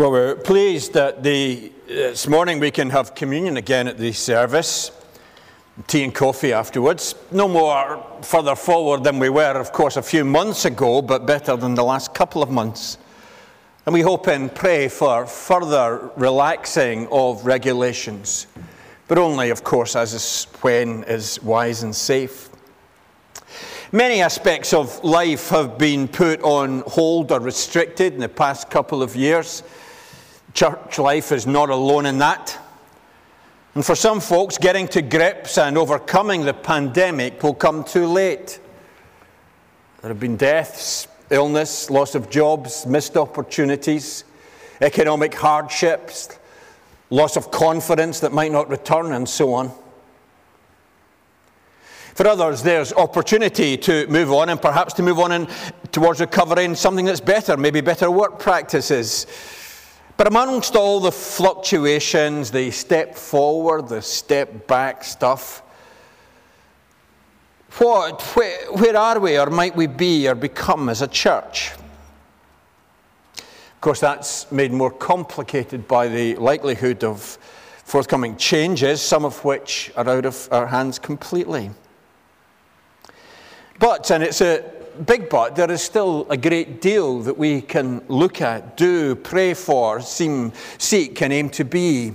Well, we're pleased that the, this morning we can have communion again at the service, tea and coffee afterwards. No more further forward than we were, of course, a few months ago, but better than the last couple of months. And we hope and pray for further relaxing of regulations, but only, of course, as is when is wise and safe. Many aspects of life have been put on hold or restricted in the past couple of years. Church life is not alone in that. And for some folks, getting to grips and overcoming the pandemic will come too late. There have been deaths, illness, loss of jobs, missed opportunities, economic hardships, loss of confidence that might not return, and so on. For others, there's opportunity to move on and perhaps to move on in, towards recovering something that's better, maybe better work practices. But amongst all the fluctuations, the step forward, the step back stuff, what, where, where are we, or might we be, or become as a church? Of course, that's made more complicated by the likelihood of forthcoming changes, some of which are out of our hands completely. But, and it's a big but, there is still a great deal that we can look at, do, pray for, seem, seek, and aim to be.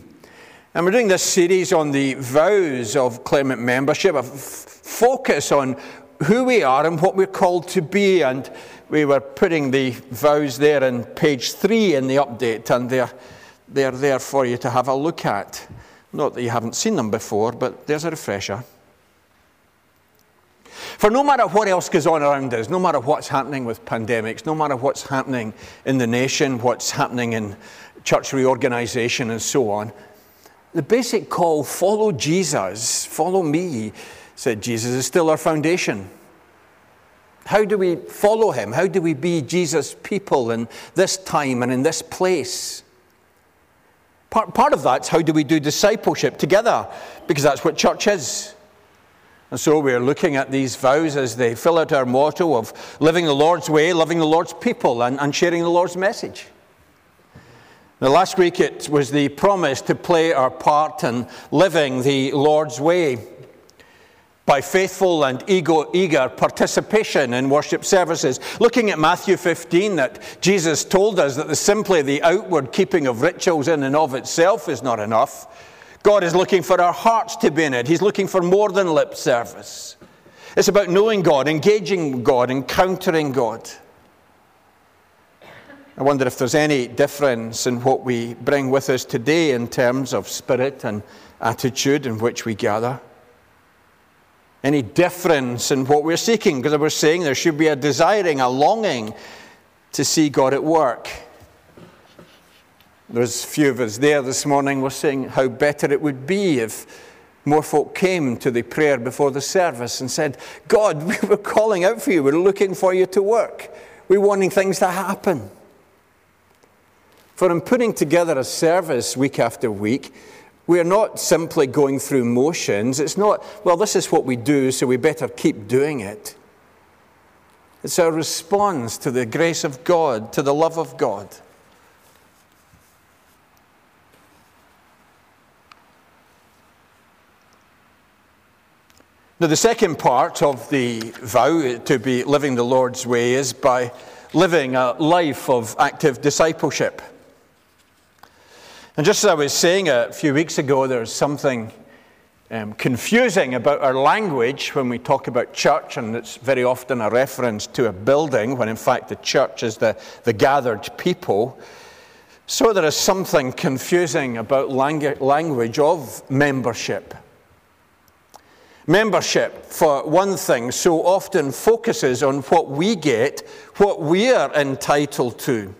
And we're doing this series on the vows of Claremont membership, a f- focus on who we are and what we're called to be. And we were putting the vows there in page three in the update, and they're, they're there for you to have a look at. Not that you haven't seen them before, but there's a refresher. For no matter what else goes on around us, no matter what's happening with pandemics, no matter what's happening in the nation, what's happening in church reorganization, and so on, the basic call, follow Jesus, follow me, said Jesus, is still our foundation. How do we follow him? How do we be Jesus' people in this time and in this place? Part, part of that's how do we do discipleship together, because that's what church is. And so we're looking at these vows as they fill out our motto of living the Lord's way, loving the Lord's people, and, and sharing the Lord's message. Now, last week it was the promise to play our part in living the Lord's way by faithful and eager participation in worship services. Looking at Matthew 15, that Jesus told us that the, simply the outward keeping of rituals in and of itself is not enough God is looking for our hearts to be in it. He's looking for more than lip service. It's about knowing God, engaging God, encountering God. I wonder if there's any difference in what we bring with us today in terms of spirit and attitude in which we gather. Any difference in what we're seeking, because we're saying there should be a desiring, a longing to see God at work. There's a few of us there this morning were saying how better it would be if more folk came to the prayer before the service and said, God, we were calling out for you. We're looking for you to work. We're wanting things to happen. For in putting together a service week after week, we're not simply going through motions. It's not, well, this is what we do, so we better keep doing it. It's our response to the grace of God, to the love of God. Now, the second part of the vow to be living the Lord's way is by living a life of active discipleship. And just as I was saying a few weeks ago, there's something um, confusing about our language when we talk about church, and it's very often a reference to a building, when in fact the church is the, the gathered people. So there is something confusing about language of membership. Membership, for one thing, so often focuses on what we get, what we are entitled to.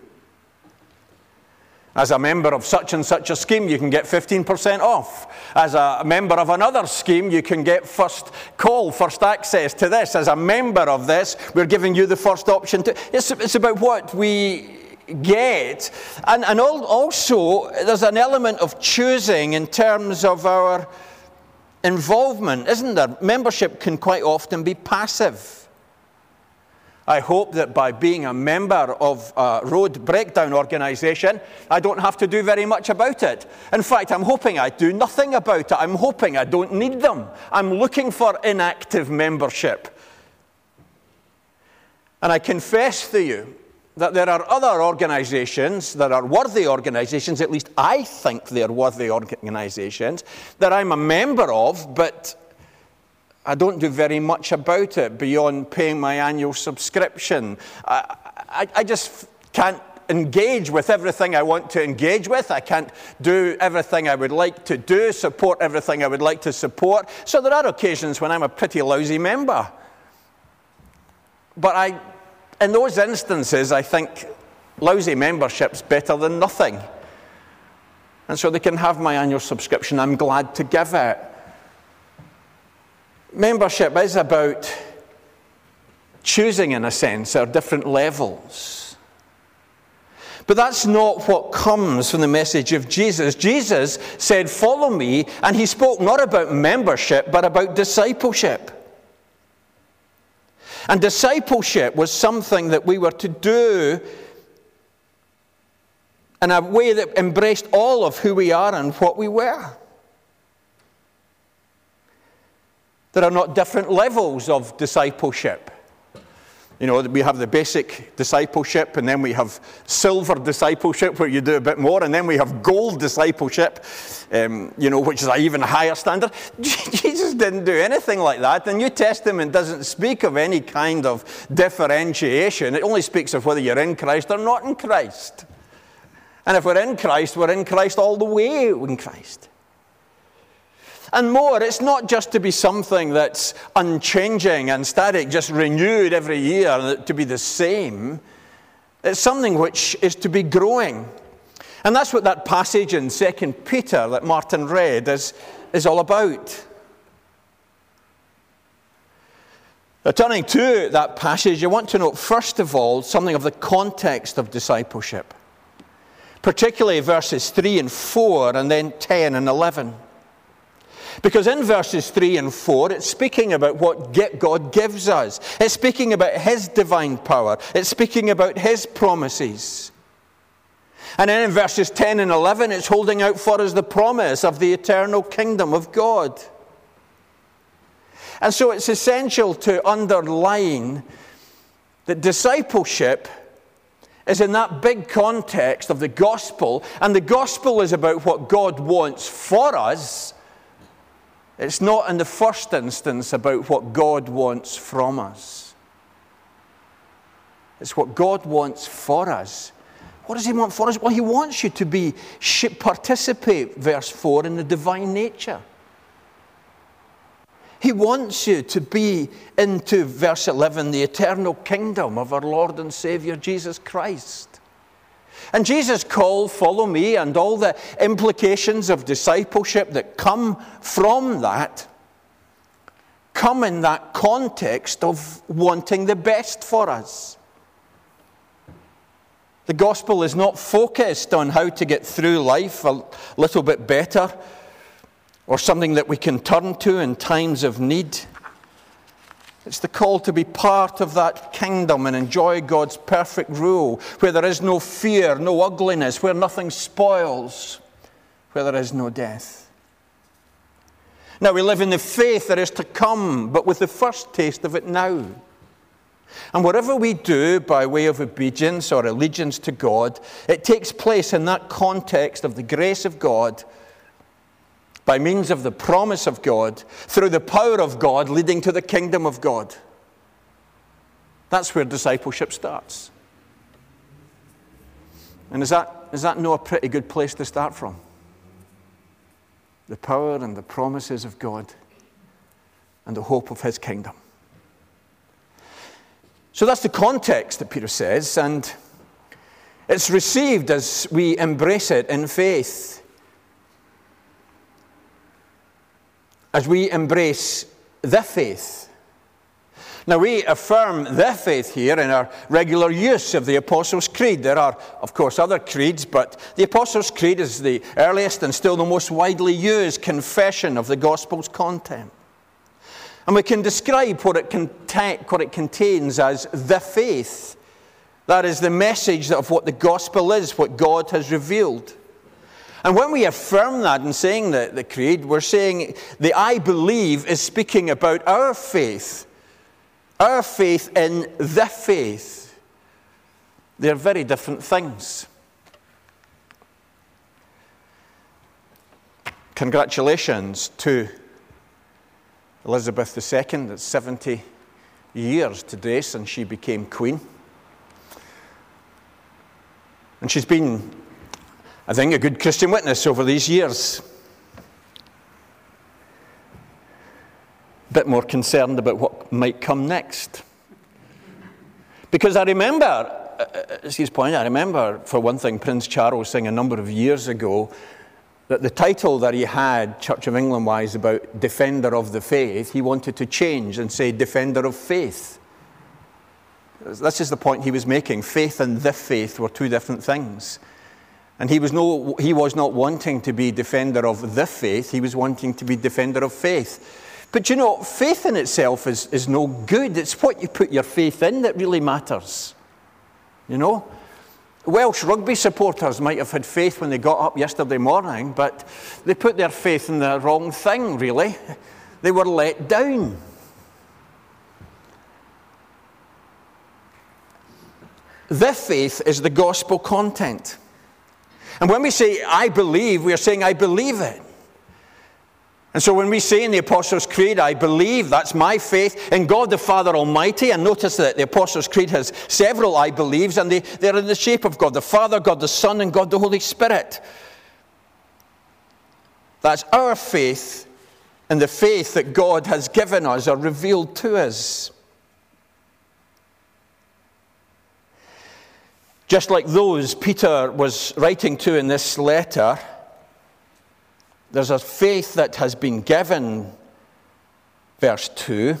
As a member of such and such a scheme, you can get 15% off. As a member of another scheme, you can get first call, first access to this. As a member of this, we're giving you the first option to. It's, it's about what we get. And, and also, there's an element of choosing in terms of our involvement, isn't there? Membership can quite often be passive. I hope that by being a member of a road breakdown organisation, I don't have to do very much about it. In fact, I'm hoping I do nothing about it. I'm hoping I don't need them. I'm looking for inactive membership. And I confess to you that there are other organizations that are worthy organizations, at least I think they're worthy organizations, that I'm a member of, but I don't do very much about it beyond paying my annual subscription. I, I, I just can't engage with everything I want to engage with. I can't do everything I would like to do, support everything I would like to support. So there are occasions when I'm a pretty lousy member. But I in those instances, I think lousy membership's better than nothing. And so they can have my annual subscription. I'm glad to give it. Membership is about choosing, in a sense, our different levels. But that's not what comes from the message of Jesus. Jesus said, Follow me, and he spoke not about membership, but about discipleship. And discipleship was something that we were to do in a way that embraced all of who we are and what we were. There are not different levels of discipleship. You know, we have the basic discipleship, and then we have silver discipleship, where you do a bit more, and then we have gold discipleship, um, you know, which is an even higher standard. Jesus didn't do anything like that. The New Testament doesn't speak of any kind of differentiation, it only speaks of whether you're in Christ or not in Christ. And if we're in Christ, we're in Christ all the way in Christ. And more, it's not just to be something that's unchanging and static, just renewed every year to be the same. It's something which is to be growing. And that's what that passage in 2 Peter that Martin read is, is all about. Now, turning to that passage, I want to note, first of all, something of the context of discipleship, particularly verses 3 and 4, and then 10 and 11. Because in verses 3 and 4, it's speaking about what God gives us. It's speaking about His divine power. It's speaking about His promises. And then in verses 10 and 11, it's holding out for us the promise of the eternal kingdom of God. And so it's essential to underline that discipleship is in that big context of the gospel, and the gospel is about what God wants for us it's not in the first instance about what God wants from us. It's what God wants for us. What does He want for us? Well, He wants you to be participate, verse 4, in the divine nature. He wants you to be into, verse 11, the eternal kingdom of our Lord and Savior Jesus Christ. And Jesus called, Follow me, and all the implications of discipleship that come from that come in that context of wanting the best for us. The gospel is not focused on how to get through life a little bit better or something that we can turn to in times of need. It's the call to be part of that kingdom and enjoy God's perfect rule, where there is no fear, no ugliness, where nothing spoils, where there is no death. Now we live in the faith that is to come, but with the first taste of it now. And whatever we do by way of obedience or allegiance to God, it takes place in that context of the grace of God by means of the promise of God, through the power of God, leading to the kingdom of God. That's where discipleship starts. And is that, is that not a pretty good place to start from? The power and the promises of God and the hope of his kingdom. So that's the context that Peter says, and it's received as we embrace it in faith. As we embrace the faith. Now, we affirm the faith here in our regular use of the Apostles' Creed. There are, of course, other creeds, but the Apostles' Creed is the earliest and still the most widely used confession of the gospel's content. And we can describe what it, contain, what it contains as the faith. That is the message of what the gospel is, what God has revealed. And when we affirm that in saying the, the creed, we're saying the I believe is speaking about our faith, our faith in the faith. They're very different things. Congratulations to Elizabeth II. It's 70 years today since she became queen. And she's been, I think, a good Christian witness over these years. A bit more concerned about what might come next. Because I remember, uh, uh, as he's pointing, I remember, for one thing, Prince Charles saying a number of years ago that the title that he had, Church of England wise, about Defender of the Faith, he wanted to change and say Defender of Faith. This is the point he was making. Faith and the faith were two different things. And he was, no, he was not wanting to be defender of the faith, he was wanting to be defender of faith. But you know, faith in itself is, is no good. It's what you put your faith in that really matters. You know? Welsh rugby supporters might have had faith when they got up yesterday morning, but they put their faith in the wrong thing, really. They were let down. The faith is the gospel content. And when we say, I believe, we are saying, I believe it. And so when we say in the Apostles' Creed, I believe, that's my faith in God the Father Almighty, and notice that the Apostles' Creed has several I believes, and they, they're in the shape of God the Father, God the Son, and God the Holy Spirit. That's our faith and the faith that God has given us or revealed to us. Just like those Peter was writing to in this letter, there's a faith that has been given, verse 2.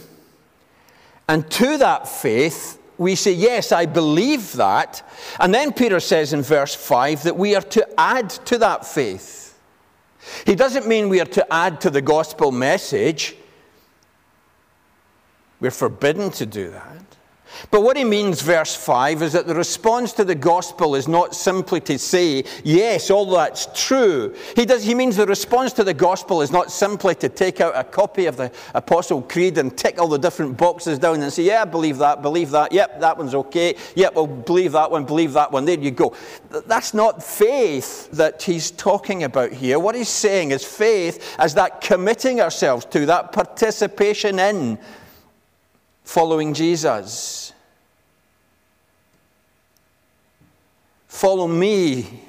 And to that faith, we say, Yes, I believe that. And then Peter says in verse 5 that we are to add to that faith. He doesn't mean we are to add to the gospel message. We're forbidden to do that. But what he means, verse 5, is that the response to the gospel is not simply to say, yes, all that's true. He, does, he means the response to the gospel is not simply to take out a copy of the Apostle Creed and tick all the different boxes down and say, yeah, I believe that, believe that, yep, that one's okay, yep, well, believe that one, believe that one, there you go. That's not faith that he's talking about here. What he's saying is faith as that committing ourselves to, that participation in following Jesus. Follow me,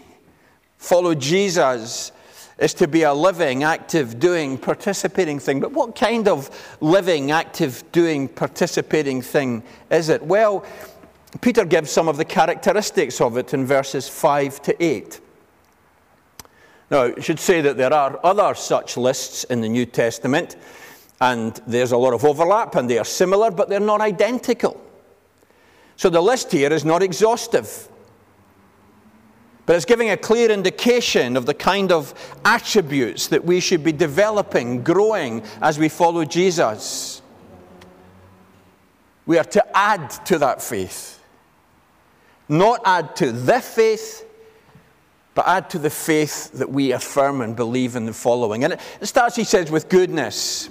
follow Jesus is to be a living, active, doing, participating thing. But what kind of living, active, doing, participating thing is it? Well, Peter gives some of the characteristics of it in verses 5 to 8. Now, I should say that there are other such lists in the New Testament, and there's a lot of overlap, and they are similar, but they're not identical. So the list here is not exhaustive. But it's giving a clear indication of the kind of attributes that we should be developing, growing as we follow Jesus. We are to add to that faith. Not add to the faith, but add to the faith that we affirm and believe in the following. And it starts, he says, with goodness.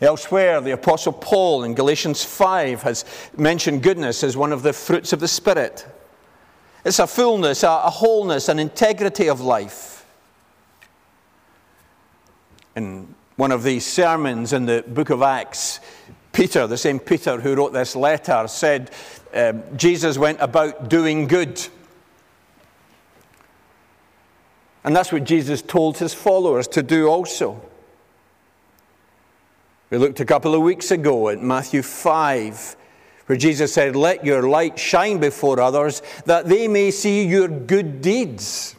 Elsewhere, the Apostle Paul in Galatians 5 has mentioned goodness as one of the fruits of the Spirit. It's a fullness, a, wholeness, an integrity of life. In one of these sermons in the book of Acts, Peter, the same Peter who wrote this letter, said um, Jesus went about doing good. And that's what Jesus told his followers to do also. We looked a couple of weeks ago at Matthew 5 where Jesus said, Let your light shine before others, that they may see your good deeds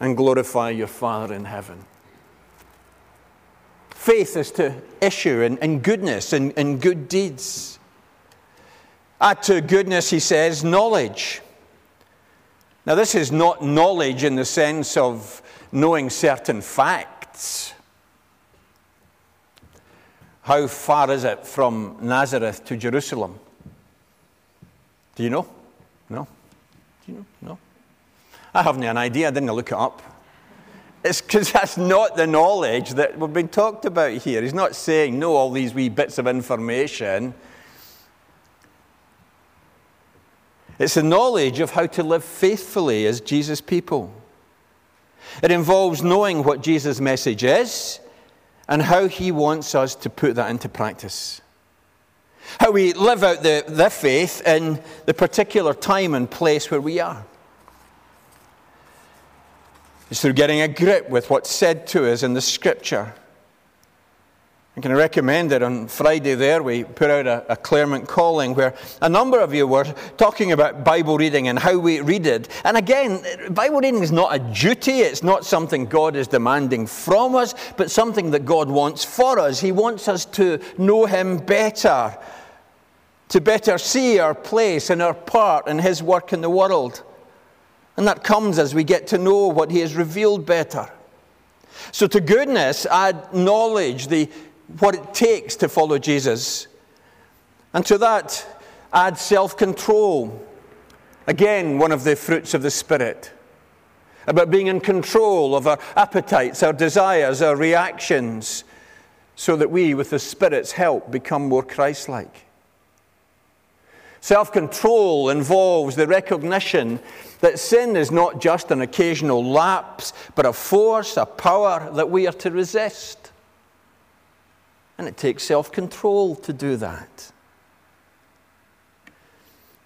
and glorify your Father in heaven. Faith is to issue in, in goodness and in, in good deeds. Add to goodness, he says, knowledge. Now, this is not knowledge in the sense of knowing certain facts. How far is it from Nazareth to Jerusalem? Do you know? No? Do you know? No? I haven't an idea. I didn't look it up. It's because that's not the knowledge that we've been talked about here. He's not saying, know all these wee bits of information. It's the knowledge of how to live faithfully as Jesus' people. It involves knowing what Jesus' message is and how he wants us to put that into practice. How we live out the, the faith in the particular time and place where we are. It's through getting a grip with what's said to us in the scripture I can recommend it. On Friday, there, we put out a, a, Claremont calling where a number of you were talking about Bible reading and how we read it. And again, Bible reading is not a duty, it's not something God is demanding from us, but something that God wants for us. He wants us to know Him better, to better see our place and our part in His work in the world. And that comes as we get to know what He has revealed better. So, to goodness, add knowledge, the what it takes to follow Jesus. And to that, add self control. Again, one of the fruits of the Spirit. About being in control of our appetites, our desires, our reactions, so that we, with the Spirit's help, become more Christ like. Self control involves the recognition that sin is not just an occasional lapse, but a force, a power that we are to resist. And it takes self control to do that.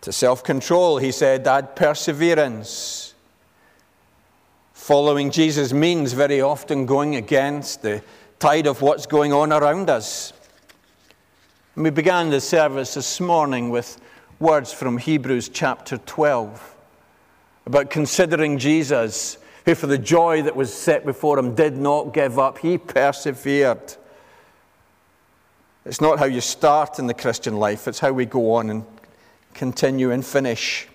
To self control, he said, add perseverance. Following Jesus means very often going against the tide of what's going on around us. And we began the service this morning with words from Hebrews chapter 12 about considering Jesus, who for the joy that was set before him did not give up, he persevered it's not how you start in the Christian life, it's how we go on and continue and finish.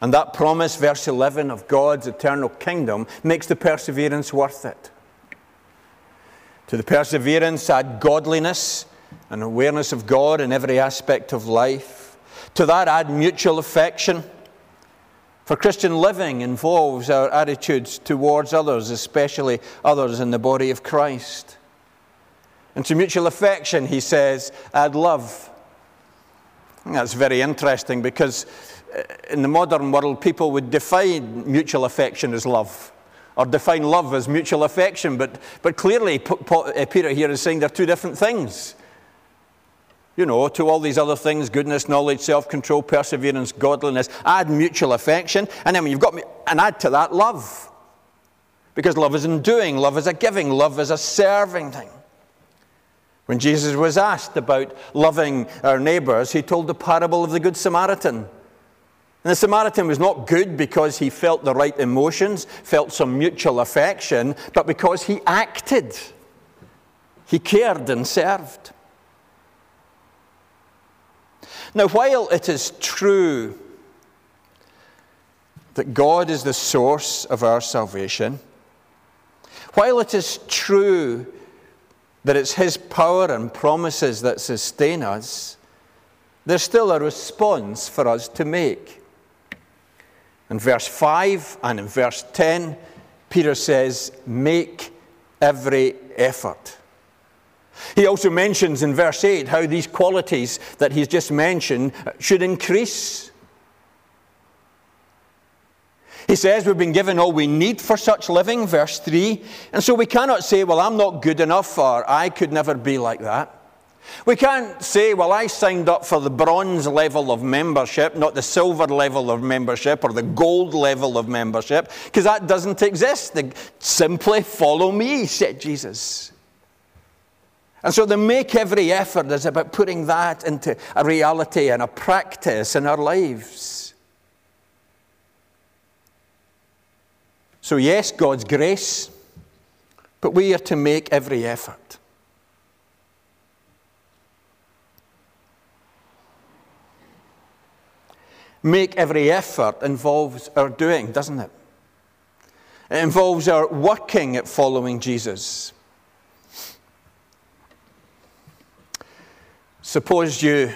And that promise, verse 11, of God's eternal kingdom makes the perseverance worth it. To the perseverance, add godliness and awareness of God in every aspect of life. To that, add mutual affection. For Christian living involves our attitudes towards others, especially others in the body of Christ. And to mutual affection, he says, add love. That's very interesting because uh, in the modern world, people would define mutual affection as love or define love as mutual affection, but, but clearly uh, Peter here is saying they're two different things. You know, to all these other things goodness, knowledge, self control, perseverance, godliness, add mutual affection, and then you've got, and add to that love. Because love is in doing, love is a giving, love is a serving thing. When Jesus was asked about loving our neighbors, he told the parable of the Good Samaritan. And the Samaritan was not good because he felt the right emotions, felt some mutual affection, but because he acted. He cared and served. Now, while it is true that God is the source of our salvation, while it is true that it's His power and promises that sustain us, there's still a response for us to make. In verse 5 and in verse 10, Peter says, Make every effort. He also mentions in verse 8 how these qualities that he's just mentioned should increase. He says we've been given all we need for such living, verse 3. And so we cannot say, well, I'm not good enough or I could never be like that. We can't say, well, I signed up for the bronze level of membership, not the silver level of membership or the gold level of membership, because that doesn't exist. Simply follow me, said Jesus. And so the make every effort is about putting that into a reality and a practice in our lives. So, yes, God's grace, but we are to make every effort. Make every effort involves our doing, doesn't it? It involves our working at following Jesus. Suppose you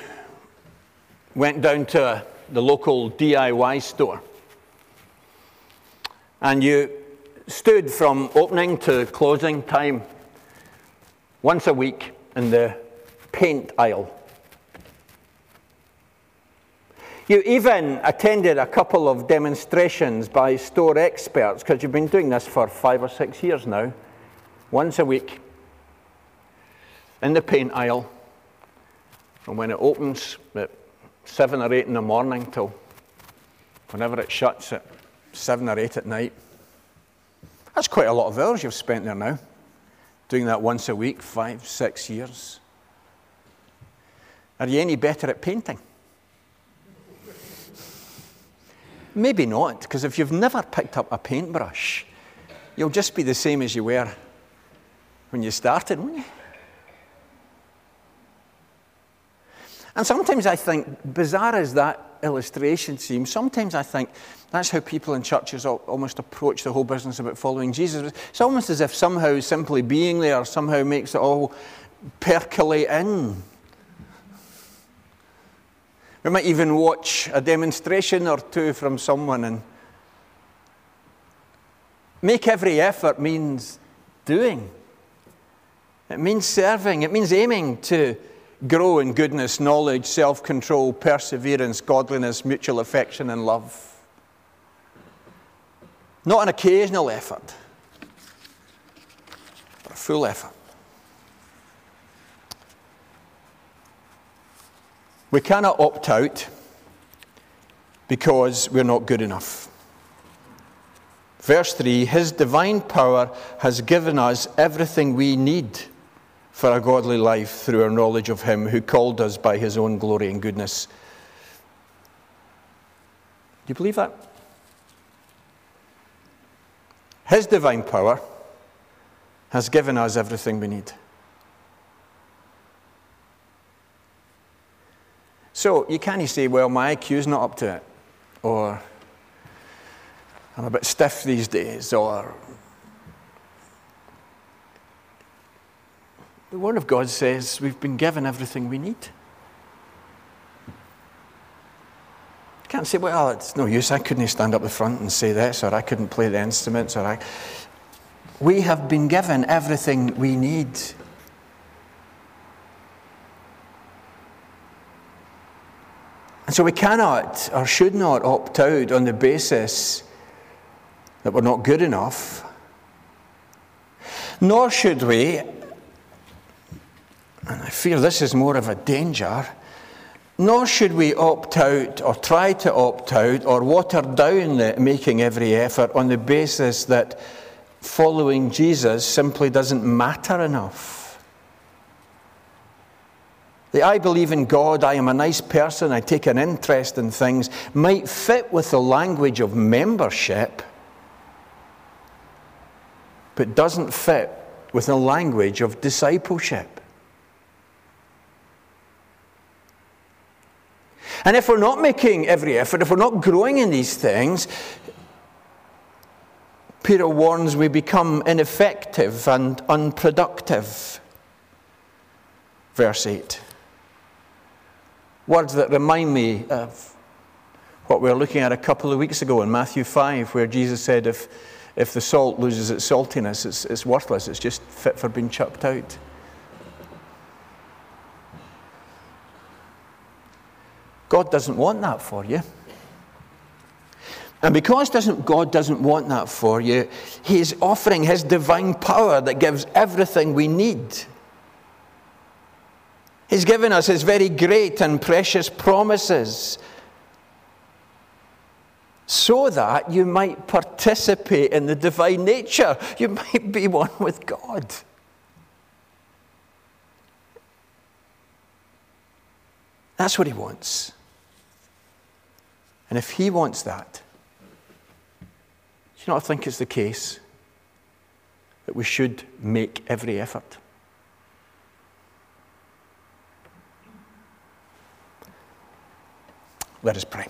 went down to the local DIY store and you stood from opening to closing time once a week in the paint aisle. You even attended a couple of demonstrations by store experts because you've been doing this for five or six years now, once a week in the paint aisle from when it opens at seven or eight in the morning till whenever it shuts at seven or eight at night. That's quite a lot of hours you've spent there now, doing that once a week, five, six years. Are you any better at painting? Maybe not, because if you've never picked up a paintbrush, you'll just be the same as you were when you started, won't you? And sometimes I think, bizarre as that illustration seems, sometimes I think that's how people in churches almost approach the whole business about following Jesus. It's almost as if somehow simply being there somehow makes it all percolate in. We might even watch a demonstration or two from someone and make every effort means doing. It means serving. It means aiming to grow in goodness, knowledge, self control, perseverance, godliness, mutual affection, and love. Not an occasional effort, but a full effort. We cannot opt out because we're not good enough. Verse 3 His divine power has given us everything we need for a godly life through our knowledge of Him who called us by His own glory and goodness. Do you believe that? His divine power has given us everything we need. So you can't say, well, my IQ's not up to it, or I'm a bit stiff these days, or The Word of God says we've been given everything we need. You can't say, well, it's no use. I couldn't stand up the front and say this, or I couldn't play the instruments, or I. We have been given everything we need. And so we cannot or should not opt out on the basis that we're not good enough. Nor should we and I fear this is more of a danger, nor should we opt out or try to opt out or water down the making every effort on the basis that following Jesus simply doesn't matter enough. The I believe in God, I am a nice person, I take an interest in things might fit with the language of membership, but doesn't fit with the language of discipleship. And if we're not making every effort, if we're not growing in these things, Peter warns we become ineffective and unproductive. Verse 8. Words that remind me of what we were looking at a couple of weeks ago in Matthew 5, where Jesus said, if, if the salt loses its saltiness, it's, it's worthless, it's just fit for being chucked out. God doesn't want that for you. And because doesn't, God doesn't want that for you, He's offering His divine power that gives everything we need. He's given us His very great and precious promises so that you might participate in the divine nature. You might be one with God. That's what He wants. And if He wants that, do you not think it's the case that we should make every effort? Let us pray.